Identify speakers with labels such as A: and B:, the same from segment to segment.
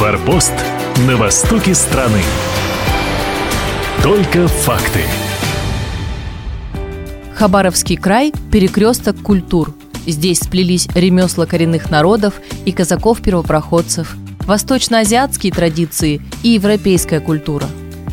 A: Форпост на востоке страны. Только факты.
B: Хабаровский край – перекресток культур. Здесь сплелись ремесла коренных народов и казаков-первопроходцев, восточноазиатские традиции и европейская культура.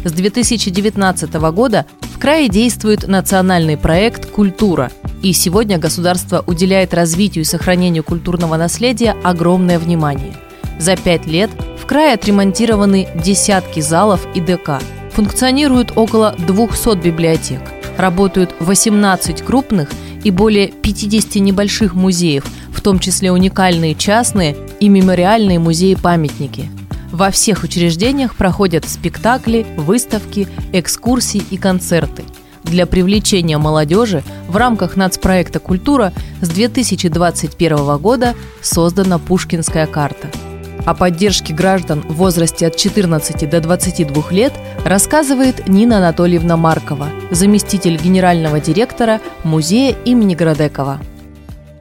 B: С 2019 года в крае действует национальный проект «Культура», и сегодня государство уделяет развитию и сохранению культурного наследия огромное внимание. За пять лет крае отремонтированы десятки залов и ДК. Функционируют около 200 библиотек. Работают 18 крупных и более 50 небольших музеев, в том числе уникальные частные и мемориальные музеи-памятники. Во всех учреждениях проходят спектакли, выставки, экскурсии и концерты. Для привлечения молодежи в рамках нацпроекта «Культура» с 2021 года создана Пушкинская карта – о поддержке граждан в возрасте от 14 до 22 лет рассказывает Нина Анатольевна Маркова, заместитель генерального директора музея имени Градекова.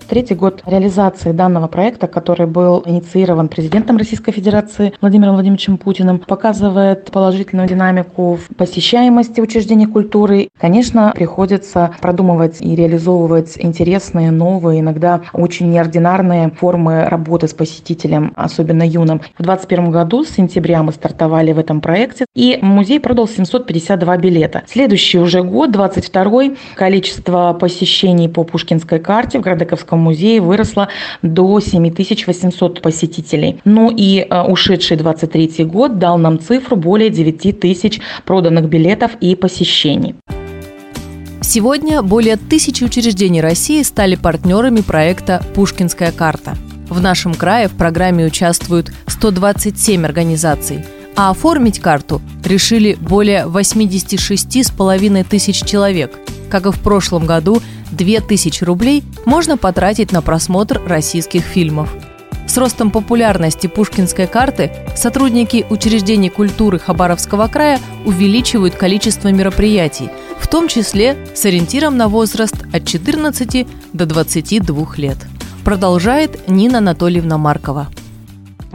C: Третий год реализации данного проекта, который был инициирован президентом Российской Федерации Владимиром Владимировичем Путиным, показывает положительную динамику в посещаемости учреждений культуры. Конечно, приходится продумывать и реализовывать интересные, новые, иногда очень неординарные формы работы с посетителем, особенно юным. В 2021 году с сентября мы стартовали в этом проекте, и музей продал 752 билета. Следующий уже год, 22 количество посещений по Пушкинской карте в Градековском Краеведческом музее выросла до 7800 посетителей. Ну и э, ушедший 23 год дал нам цифру более 9 тысяч проданных билетов и посещений.
B: Сегодня более тысячи учреждений России стали партнерами проекта «Пушкинская карта». В нашем крае в программе участвуют 127 организаций, а оформить карту решили более 86,5 тысяч человек. Как и в прошлом году, 2000 рублей можно потратить на просмотр российских фильмов. С ростом популярности пушкинской карты сотрудники учреждений культуры Хабаровского края увеличивают количество мероприятий, в том числе с ориентиром на возраст от 14 до 22 лет. Продолжает Нина Анатольевна Маркова.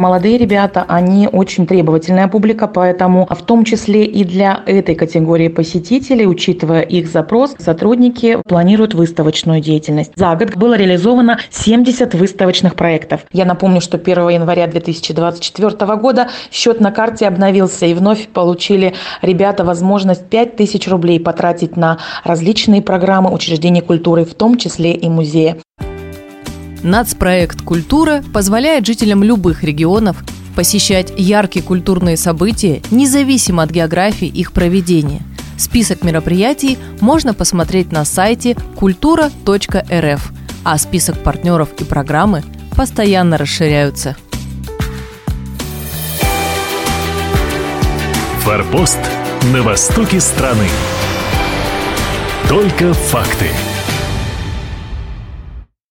C: Молодые ребята, они очень требовательная публика, поэтому в том числе и для этой категории посетителей, учитывая их запрос, сотрудники планируют выставочную деятельность. За год было реализовано 70 выставочных проектов. Я напомню, что 1 января 2024 года счет на карте обновился и вновь получили ребята возможность 5000 рублей потратить на различные программы учреждений культуры, в том числе и музея.
B: Нацпроект «Культура» позволяет жителям любых регионов посещать яркие культурные события, независимо от географии их проведения. Список мероприятий можно посмотреть на сайте культура.рф, а список партнеров и программы постоянно расширяются.
A: Форпост на востоке страны. Только факты.